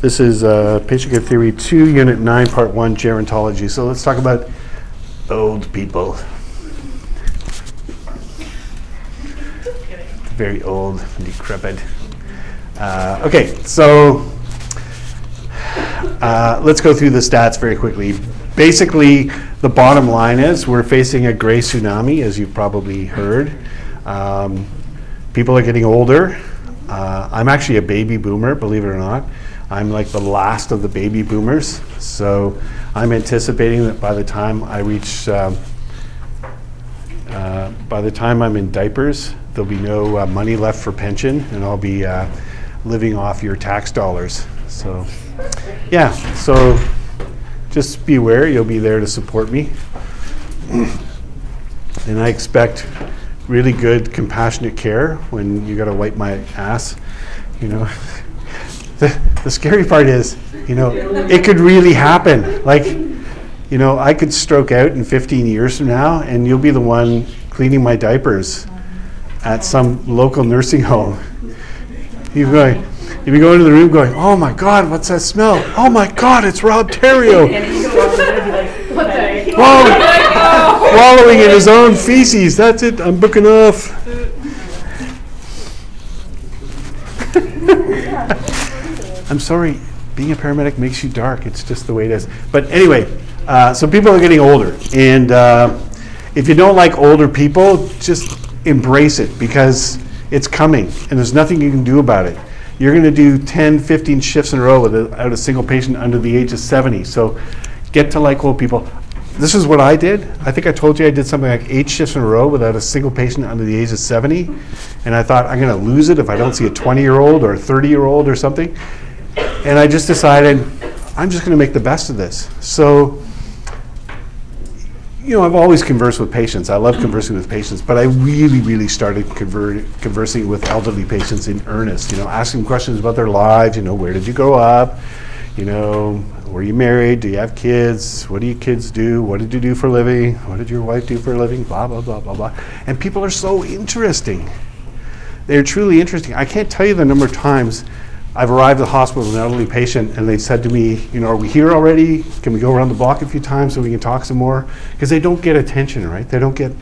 This is uh, Patient Care Theory 2, Unit 9, Part 1, Gerontology. So let's talk about old people. Very old, decrepit. Uh, okay, so uh, let's go through the stats very quickly. Basically, the bottom line is we're facing a gray tsunami, as you've probably heard. Um, people are getting older. Uh, I'm actually a baby boomer, believe it or not. I'm like the last of the baby boomers. So I'm anticipating that by the time I reach, um, uh, by the time I'm in diapers, there'll be no uh, money left for pension and I'll be uh, living off your tax dollars. So, yeah, so just be aware you'll be there to support me. and I expect really good, compassionate care when you got to wipe my ass, you know. the, the scary part is, you know, it could really happen. Like, you know, I could stroke out in 15 years from now, and you'll be the one cleaning my diapers at some local nursing home. You're going, you'd be going to the room going, oh my God, what's that smell? Oh my God, it's Rob Terrio. Wall- wallowing in his own feces. That's it, I'm booking off. I'm sorry, being a paramedic makes you dark. It's just the way it is. But anyway, uh, so people are getting older. And uh, if you don't like older people, just embrace it because it's coming and there's nothing you can do about it. You're going to do 10, 15 shifts in a row without a single patient under the age of 70. So get to like old people. This is what I did. I think I told you I did something like eight shifts in a row without a single patient under the age of 70. And I thought, I'm going to lose it if I don't see a 20 year old or a 30 year old or something. And I just decided, I'm just going to make the best of this. So, you know, I've always conversed with patients. I love conversing with patients, but I really, really started conver- conversing with elderly patients in earnest. You know, asking questions about their lives. You know, where did you grow up? You know, were you married? Do you have kids? What do your kids do? What did you do for a living? What did your wife do for a living? Blah blah blah blah blah. And people are so interesting. They're truly interesting. I can't tell you the number of times I've arrived at the hospital with an elderly patient and they said to me, you know, are we here already? Can we go around the block a few times so we can talk some more? Because they don't get attention, right? They don't get,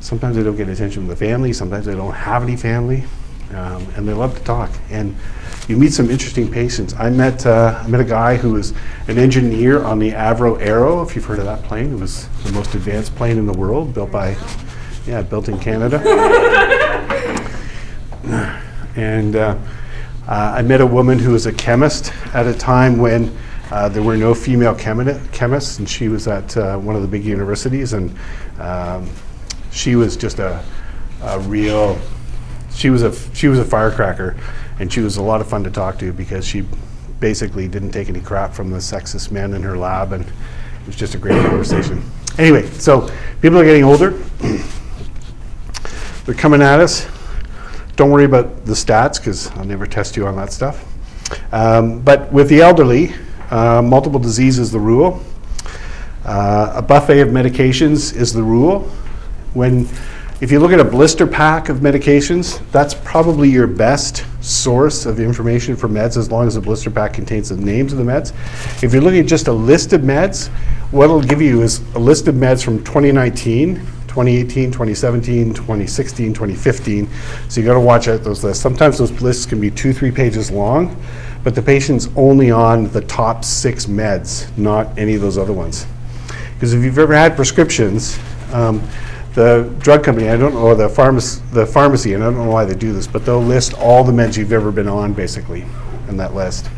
sometimes they don't get attention from the family, sometimes they don't have any family, um, and they love to talk. And you meet some interesting patients. I met, uh, I met a guy who was an engineer on the Avro Arrow, if you've heard of that plane. It was the most advanced plane in the world, built by, yeah, built in Canada. and uh, I met a woman who was a chemist at a time when uh, there were no female chemi- chemists, and she was at uh, one of the big universities, and um, she was just a, a real. She was a she was a firecracker, and she was a lot of fun to talk to because she basically didn't take any crap from the sexist men in her lab, and it was just a great conversation. Anyway, so people are getting older. They're coming at us. Don't worry about the stats because I'll never test you on that stuff. Um, but with the elderly, uh, multiple disease is the rule. Uh, a buffet of medications is the rule. When, if you look at a blister pack of medications, that's probably your best source of information for meds as long as the blister pack contains the names of the meds. If you're looking at just a list of meds, what it'll give you is a list of meds from 2019 2018, 2017, 2016, 2015. So you got to watch out those lists. Sometimes those lists can be two, three pages long, but the patient's only on the top six meds, not any of those other ones. Because if you've ever had prescriptions, um, the drug company, I don't know, or the, pharmac- the pharmacy, and I don't know why they do this, but they'll list all the meds you've ever been on, basically, in that list.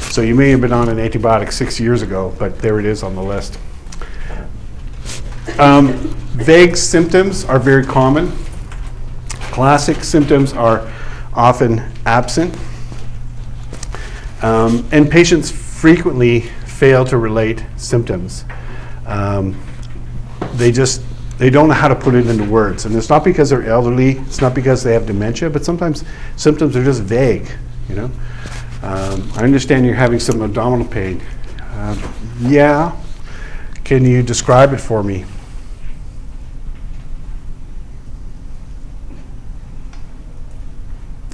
So you may have been on an antibiotic six years ago, but there it is on the list. Um, vague symptoms are very common. Classic symptoms are often absent. Um, and patients frequently fail to relate symptoms. Um, they just they don't know how to put it into words, and it's not because they're elderly. It's not because they have dementia, but sometimes symptoms are just vague. You know, um, I understand you're having some abdominal pain. Uh, yeah, can you describe it for me?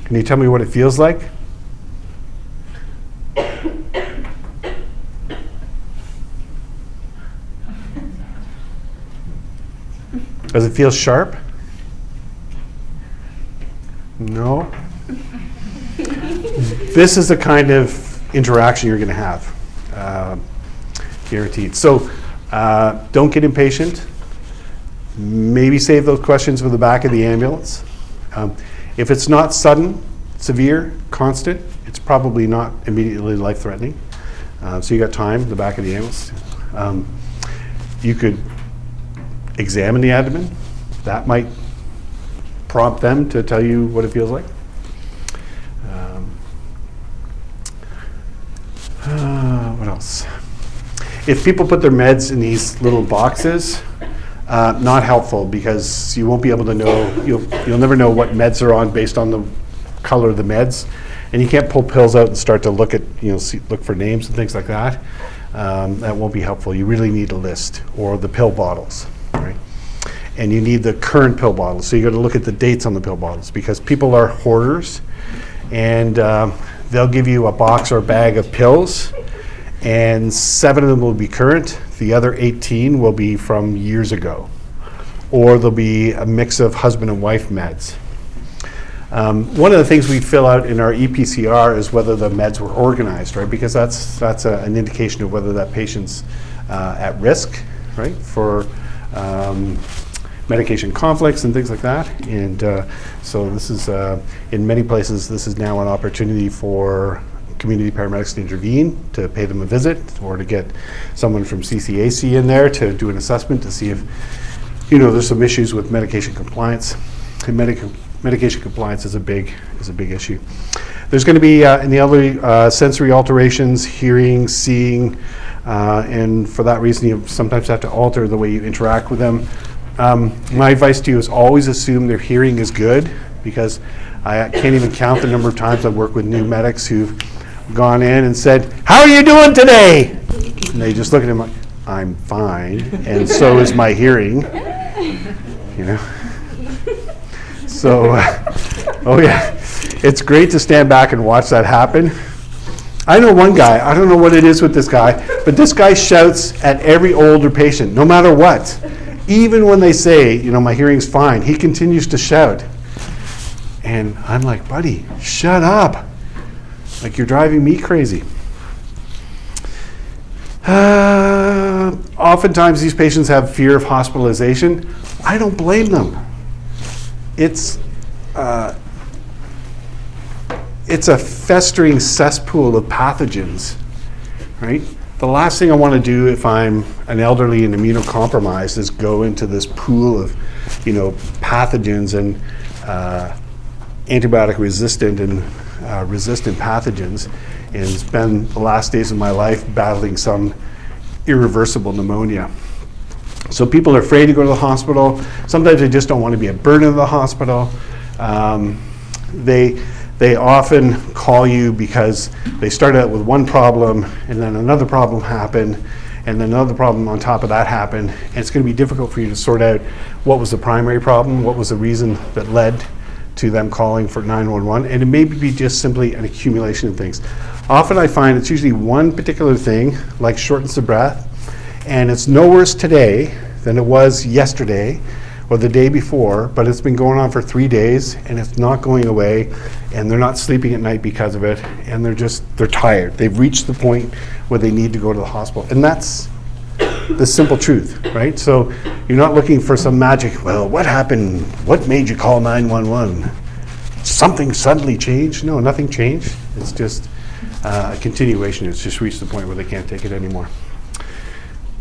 Can you tell me what it feels like? Does it feel sharp? No? this is the kind of interaction you're going to have, uh, guaranteed. So uh, don't get impatient. Maybe save those questions for the back of the ambulance. Um, if it's not sudden, severe, constant, it's probably not immediately life threatening. Uh, so you got time the back of the ambulance. Um, you could examine the abdomen. That might prompt them to tell you what it feels like. Um, uh, what else? If people put their meds in these little boxes, uh, not helpful because you won't be able to know, you'll, you'll never know what meds are on based on the color of the meds. And you can't pull pills out and start to look at, you know, see, look for names and things like that. Um, that won't be helpful. You really need a list or the pill bottles, right? And you need the current pill bottles. So you got to look at the dates on the pill bottles because people are hoarders and um, they'll give you a box or a bag of pills and seven of them will be current. The other 18 will be from years ago. Or there'll be a mix of husband and wife meds. Um, one of the things we fill out in our EPCR is whether the meds were organized, right? Because that's that's a, an indication of whether that patient's uh, at risk, right, for um, medication conflicts and things like that. And uh, so this is uh, in many places this is now an opportunity for community paramedics to intervene, to pay them a visit, or to get someone from CCAC in there to do an assessment to see if you know there's some issues with medication compliance. And medic- medication compliance is a big is a big issue. There's going to be uh, in the elderly uh, sensory alterations, hearing, seeing, uh, and for that reason, you sometimes have to alter the way you interact with them. Um, my advice to you is always assume their hearing is good because I can't even count the number of times I've worked with new medics who've gone in and said, "How are you doing today?" And they just look at him like, "I'm fine," and so is my hearing. You know. So, uh, oh yeah, it's great to stand back and watch that happen. I know one guy, I don't know what it is with this guy, but this guy shouts at every older patient, no matter what. Even when they say, you know, my hearing's fine, he continues to shout. And I'm like, buddy, shut up. Like you're driving me crazy. Uh, oftentimes, these patients have fear of hospitalization. I don't blame them it's uh, it's a festering cesspool of pathogens, right? The last thing I want to do if I'm an elderly and immunocompromised is go into this pool of, you know, pathogens and uh, antibiotic resistant and uh, resistant pathogens and spend the last days of my life battling some irreversible pneumonia. So people are afraid to go to the hospital. Sometimes they just don't want to be a burden of the hospital. Um, they they often call you because they started out with one problem and then another problem happened and then another problem on top of that happened and it's going to be difficult for you to sort out what was the primary problem what was the reason that led to them calling for 911 and it may be just simply an accumulation of things often i find it's usually one particular thing like shortness of breath and it's no worse today than it was yesterday or the day before, but it's been going on for three days and it's not going away, and they're not sleeping at night because of it, and they're just they're tired. They've reached the point where they need to go to the hospital, and that's the simple truth, right? So you're not looking for some magic. Well, what happened? What made you call 911? Something suddenly changed? No, nothing changed. It's just uh, a continuation. It's just reached the point where they can't take it anymore.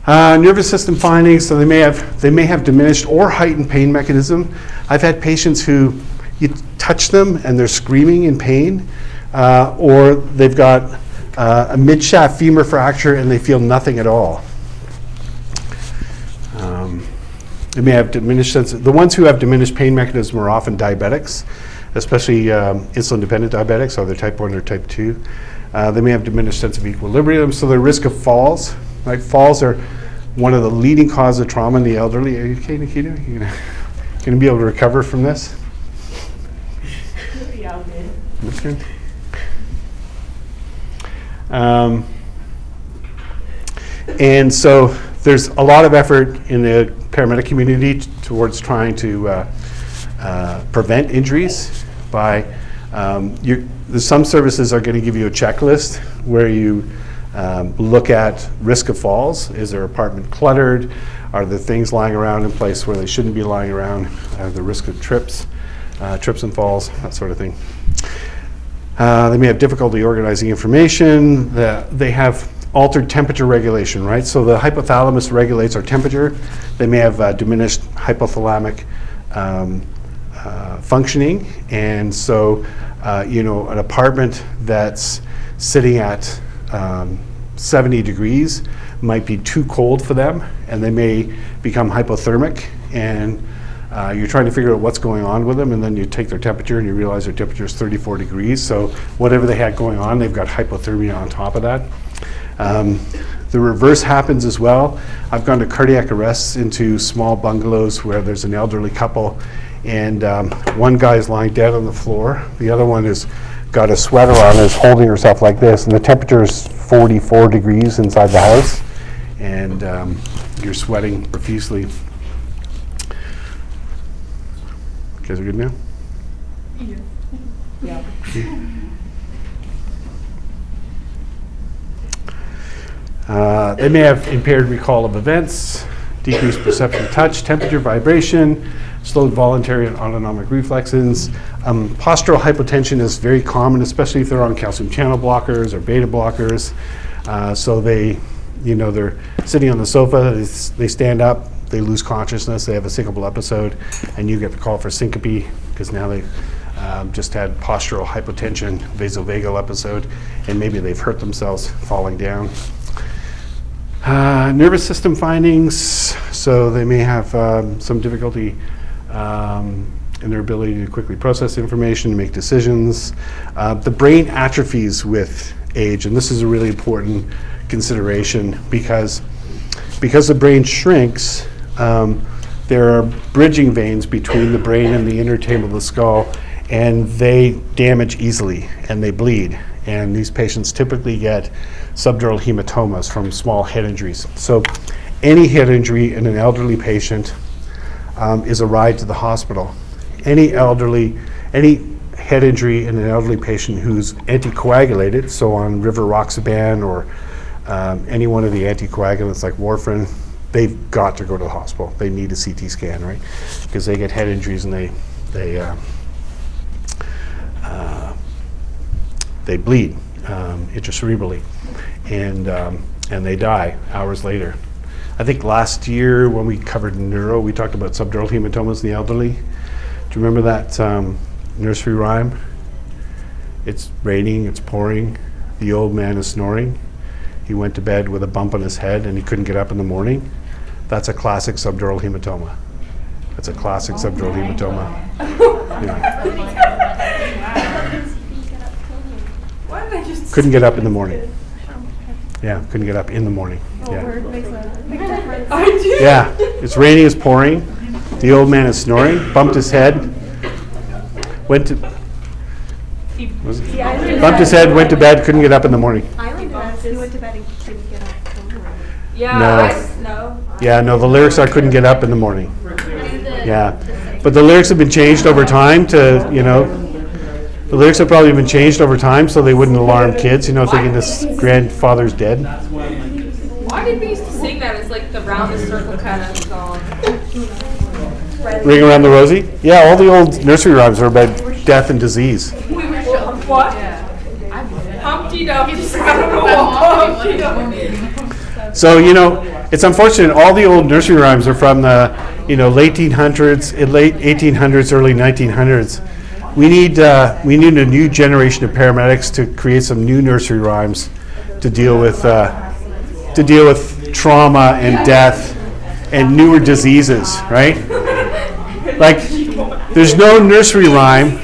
Uh, nervous system findings, so they may have they may have diminished or heightened pain mechanism. I've had patients who you touch them and they're screaming in pain, uh, or they've got uh, a midshaft femur fracture and they feel nothing at all. Um, they may have diminished sense. The ones who have diminished pain mechanism are often diabetics, especially um, insulin-dependent diabetics, either type one or type two. Uh, they may have diminished sense of equilibrium, so the risk of falls. Right, falls are one of the leading causes of trauma in the elderly. Are you okay, Nikita? Are you gonna, gonna be able to recover from this? Yeah, Okay. Um, and so there's a lot of effort in the paramedic community t- towards trying to uh, uh, prevent injuries by um, you, some services are going to give you a checklist where you um, look at risk of falls. Is their apartment cluttered? Are there things lying around in place where they shouldn't be lying around? Uh, the risk of trips, uh, trips and falls, that sort of thing. Uh, they may have difficulty organizing information. The, they have altered temperature regulation, right? So the hypothalamus regulates our temperature. They may have uh, diminished hypothalamic um, uh, functioning, and so uh, you know an apartment that's sitting at um, 70 degrees might be too cold for them, and they may become hypothermic and uh, you're trying to figure out what's going on with them, and then you take their temperature and you realize their temperature is 34 degrees. So whatever they had going on, they've got hypothermia on top of that. Um, the reverse happens as well. I've gone to cardiac arrests into small bungalows where there's an elderly couple, and um, one guy is lying dead on the floor. The other one has got a sweater on, is holding herself like this, and the temperature is 44 degrees inside the house, and um, you're sweating profusely. You guys are good now? Uh, They may have impaired recall of events, decreased perception of touch, temperature, vibration, slowed voluntary and autonomic reflexes. Um, Postural hypotension is very common, especially if they're on calcium channel blockers or beta blockers. Uh, So they, you know, they're sitting on the sofa, they s- they stand up, they lose consciousness, they have a syncopal episode, and you get the call for syncope, because now they um, just had postural hypotension, vasovagal episode, and maybe they've hurt themselves falling down. Uh, nervous system findings, so they may have um, some difficulty um, in their ability to quickly process information, make decisions. Uh, the brain atrophies with age, and this is a really important consideration because because the brain shrinks, um, there are bridging veins between the brain and the inner table of the skull, and they damage easily and they bleed. And these patients typically get subdural hematomas from small head injuries. So, any head injury in an elderly patient um, is a ride to the hospital. Any elderly, any head injury in an elderly patient who's anticoagulated, so on rivaroxaban or um, any one of the anticoagulants like warfarin, they've got to go to the hospital. They need a CT scan, right? Because they get head injuries and they they uh, uh, they bleed um, intracerebrally, and um, and they die hours later. I think last year when we covered neuro, we talked about subdural hematomas in the elderly. Do you remember that um, nursery rhyme? It's raining, it's pouring, the old man is snoring. He went to bed with a bump on his head and he couldn't get up in the morning. That's a classic subdural hematoma. That's a classic subdural hematoma. Yeah. Why did I just? Couldn't get up in the morning. Yeah, couldn't get up in the morning. Oh, yeah. I did. Yeah, it's raining, it's pouring. The old man is snoring, bumped his head, went to, was it- bumped his head, went to bed, couldn't get up in the morning. Island has, he went to bed and couldn't get up till morning. Yeah, No. I s- no. Yeah, no, the lyrics are couldn't get up in the morning. Yeah, but the lyrics have been changed over time to, you know, the lyrics have probably been changed over time so they wouldn't alarm kids, you know, thinking this grandfather's dead. Why did we used to sing that? It's like the round the circle kind of song. Ring around the rosy? Yeah, all the old nursery rhymes are about death and disease. We were sure. What? Humpty Dumpty sat on the wall. Humpty Dumpty. So, you know, it's unfortunate, all the old nursery rhymes are from the, you know, late 1800s, eh, late 1800s, early 1900s. We need, uh, we need a new generation of paramedics to create some new nursery rhymes to deal with, uh, to deal with trauma and death and newer diseases, right? Like, there's no nursery rhyme.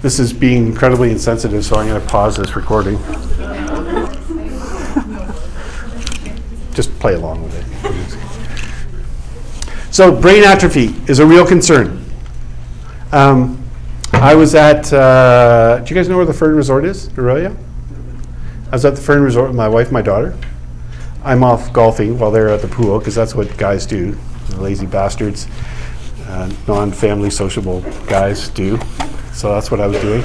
This is being incredibly insensitive, so I'm going to pause this recording. just play along with it. So brain atrophy is a real concern. Um, I was at, uh, do you guys know where the Fern Resort is, Orillia? I was at the Fern Resort with my wife and my daughter. I'm off golfing while they're at the pool, because that's what guys do, lazy bastards, uh, non-family sociable guys do. So that's what I was doing.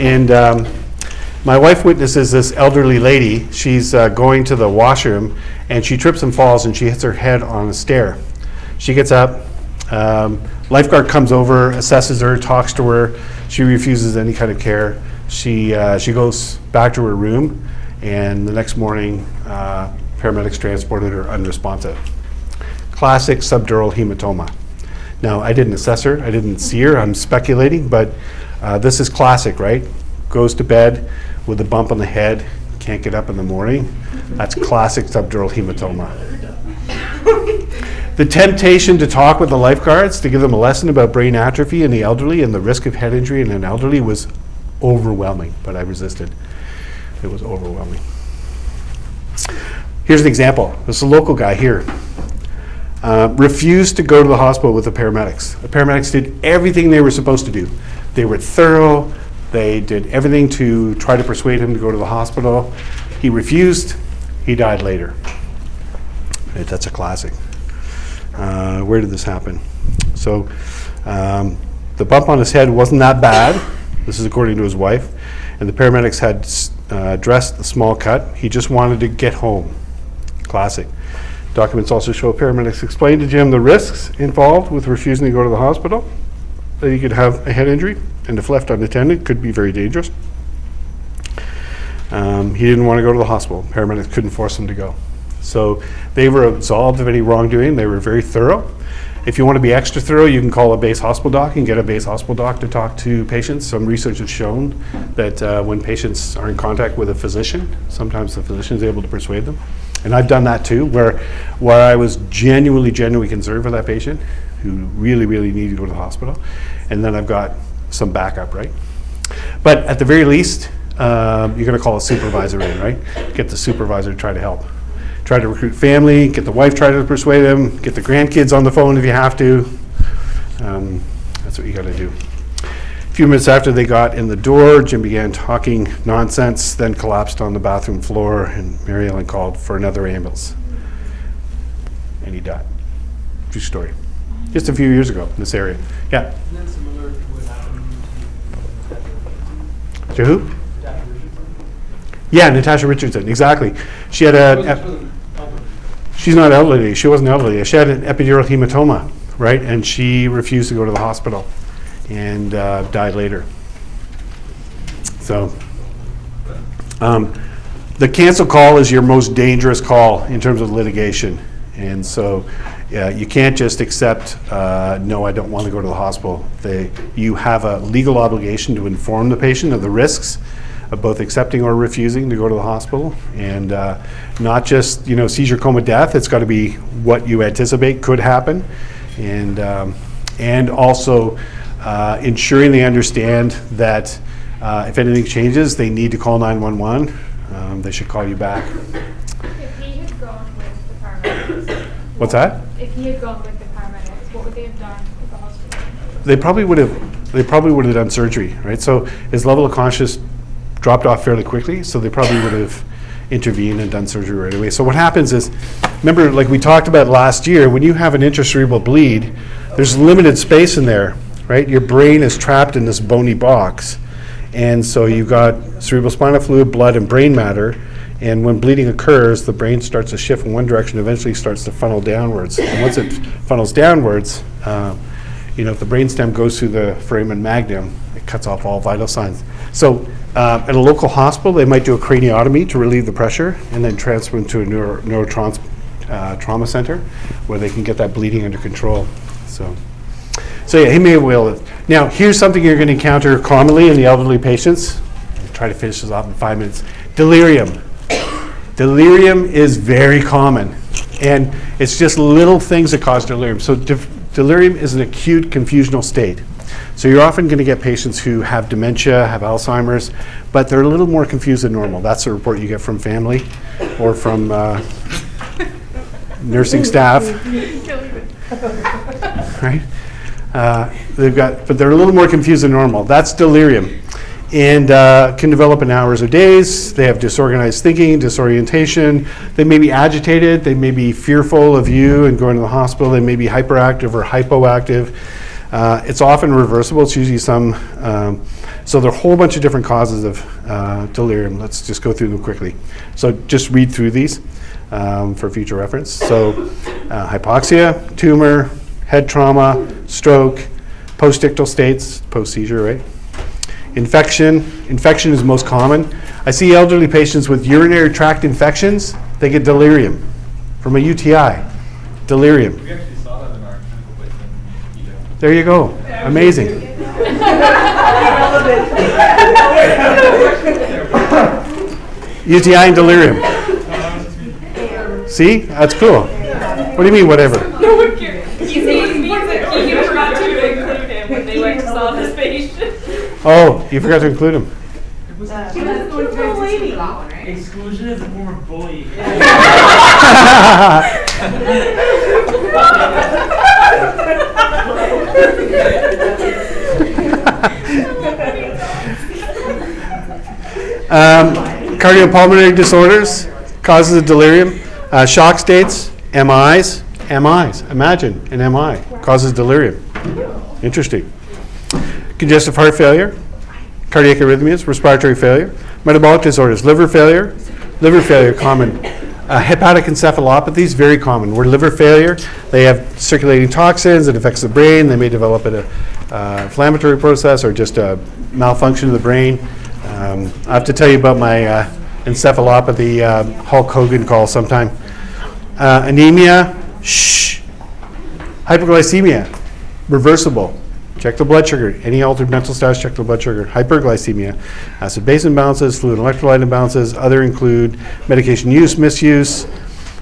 And um, my wife witnesses this elderly lady. She's uh, going to the washroom, and she trips and falls, and she hits her head on a stair. She gets up. Um, lifeguard comes over, assesses her, talks to her. She refuses any kind of care. She uh, she goes back to her room, and the next morning, uh, paramedics transported her unresponsive. Classic subdural hematoma. Now, I didn't assess her, I didn't see her, I'm speculating, but uh, this is classic, right? Goes to bed with a bump on the head, can't get up in the morning. That's classic subdural hematoma. The temptation to talk with the lifeguards to give them a lesson about brain atrophy in the elderly and the risk of head injury in an elderly was overwhelming, but I resisted. It was overwhelming. Here's an example. This is a local guy here. Uh, refused to go to the hospital with the paramedics. The paramedics did everything they were supposed to do. They were thorough. They did everything to try to persuade him to go to the hospital. He refused. He died later. That's a classic. Uh, where did this happen? So, um, the bump on his head wasn't that bad. This is according to his wife. And the paramedics had uh, dressed the small cut. He just wanted to get home. Classic. Documents also show paramedics explained to Jim the risks involved with refusing to go to the hospital, that he could have a head injury, and if left unattended, could be very dangerous. Um, he didn't want to go to the hospital. Paramedics couldn't force him to go. So they were absolved of any wrongdoing. They were very thorough. If you want to be extra thorough, you can call a base hospital doc and get a base hospital doc to talk to patients. Some research has shown that uh, when patients are in contact with a physician, sometimes the physician is able to persuade them. And I've done that too, where, where I was genuinely, genuinely concerned for that patient who really, really needed to go to the hospital. And then I've got some backup, right? But at the very least, um, you're going to call a supervisor in, right? Get the supervisor to try to help. Try to recruit family, get the wife, try to persuade them, get the grandkids on the phone if you have to. Um, That's what you got to do. A few minutes after they got in the door, Jim began talking nonsense, then collapsed on the bathroom floor, and Mary Ellen called for another ambulance. And he died. True story. Just a few years ago in this area. Yeah. Isn't that similar to what happened to To who? Yeah, Natasha Richardson, exactly. She had a, elderly. she's not elderly, she wasn't elderly, she had an epidural hematoma, right? And she refused to go to the hospital and uh, died later. So, um, the cancel call is your most dangerous call in terms of litigation. And so, yeah, you can't just accept, uh, no, I don't want to go to the hospital. They, you have a legal obligation to inform the patient of the risks of both accepting or refusing to go to the hospital. And uh, not just, you know, seizure, coma, death, it's got to be what you anticipate could happen. And, um, and also uh, ensuring they understand that uh, if anything changes, they need to call 911. Um, They should call you back. If he had gone with the paramedics. What's that? If he had gone with the paramedics, what would they have done at the hospital? They probably would have, they probably would have done surgery, right? So his level of conscious dropped off fairly quickly, so they probably would have intervened and done surgery right away. So what happens is, remember, like we talked about last year, when you have an intracerebral bleed, there's limited space in there, right? Your brain is trapped in this bony box. And so you've got cerebrospinal fluid, blood, and brain matter. And when bleeding occurs, the brain starts to shift in one direction, eventually starts to funnel downwards. And once it funnels downwards, uh, you know, if the brainstem goes through the foramen magnum, it cuts off all vital signs. So uh, at a local hospital, they might do a craniotomy to relieve the pressure and then transfer them to a neuro, neurotrans, uh, trauma center where they can get that bleeding under control. So. So yeah, he may have. Now, here's something you're going to encounter commonly in the elderly patients. I'll try to finish this off in five minutes. Delirium. Delirium is very common, and it's just little things that cause delirium. So de- delirium is an acute confusional state. So you're often going to get patients who have dementia, have Alzheimer's, but they're a little more confused than normal. That's the report you get from family or from uh, nursing staff right? Uh, They've got, but they're a little more confused than normal. That's delirium. and uh, can develop in hours or days. They have disorganized thinking, disorientation. They may be agitated. They may be fearful of you and going to the hospital. They may be hyperactive or hypoactive. Uh, it's often reversible. It's usually some. Um, so there are a whole bunch of different causes of uh, delirium. Let's just go through them quickly. So just read through these um, for future reference. So uh, hypoxia, tumor, head trauma, stroke, postictal states, post seizure, right? Infection. Infection is most common. I see elderly patients with urinary tract infections. They get delirium from a UTI. Delirium. We actually saw that in our clinical placement in Keto. There you go. Amazing. UTI and delirium. See? That's cool. What do you mean, whatever? No one cares. He means that Keegan forgot to include him when they went to saw this patient. Oh, you forgot to include him. Exclusion is a form of bullying. Um, cardiopulmonary disorders, causes of delirium, uh, shock states, MIs, MIs. Imagine an MI causes delirium. Interesting. Congestive heart failure, cardiac arrhythmias, respiratory failure, metabolic disorders, liver failure, liver failure common. Uh, hepatic encephalopathies very common. Where liver failure, they have circulating toxins. It affects the brain. They may develop an uh, inflammatory process or just a malfunction of the brain. Um, I have to tell you about my uh, encephalopathy uh, Hulk Hogan call sometime. Uh, anemia, shh. Hypoglycemia, reversible. Check the blood sugar. Any altered mental status, check the blood sugar. Hyperglycemia, acid base imbalances, fluid electrolyte imbalances. Other include medication use, misuse,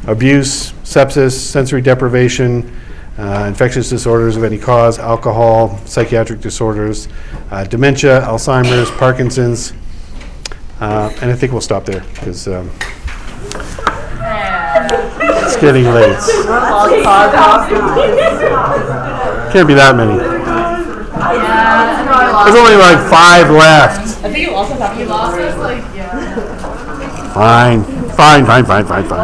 abuse, sepsis, sensory deprivation, uh, infectious disorders of any cause, alcohol, psychiatric disorders, uh, dementia, Alzheimer's, Parkinson's. Uh, and I think we'll stop there because um, it's getting late. Can't be that many. There's only like five left. I think you lost us after you lost us, like, yeah. Fine, fine, fine, fine, fine, fine.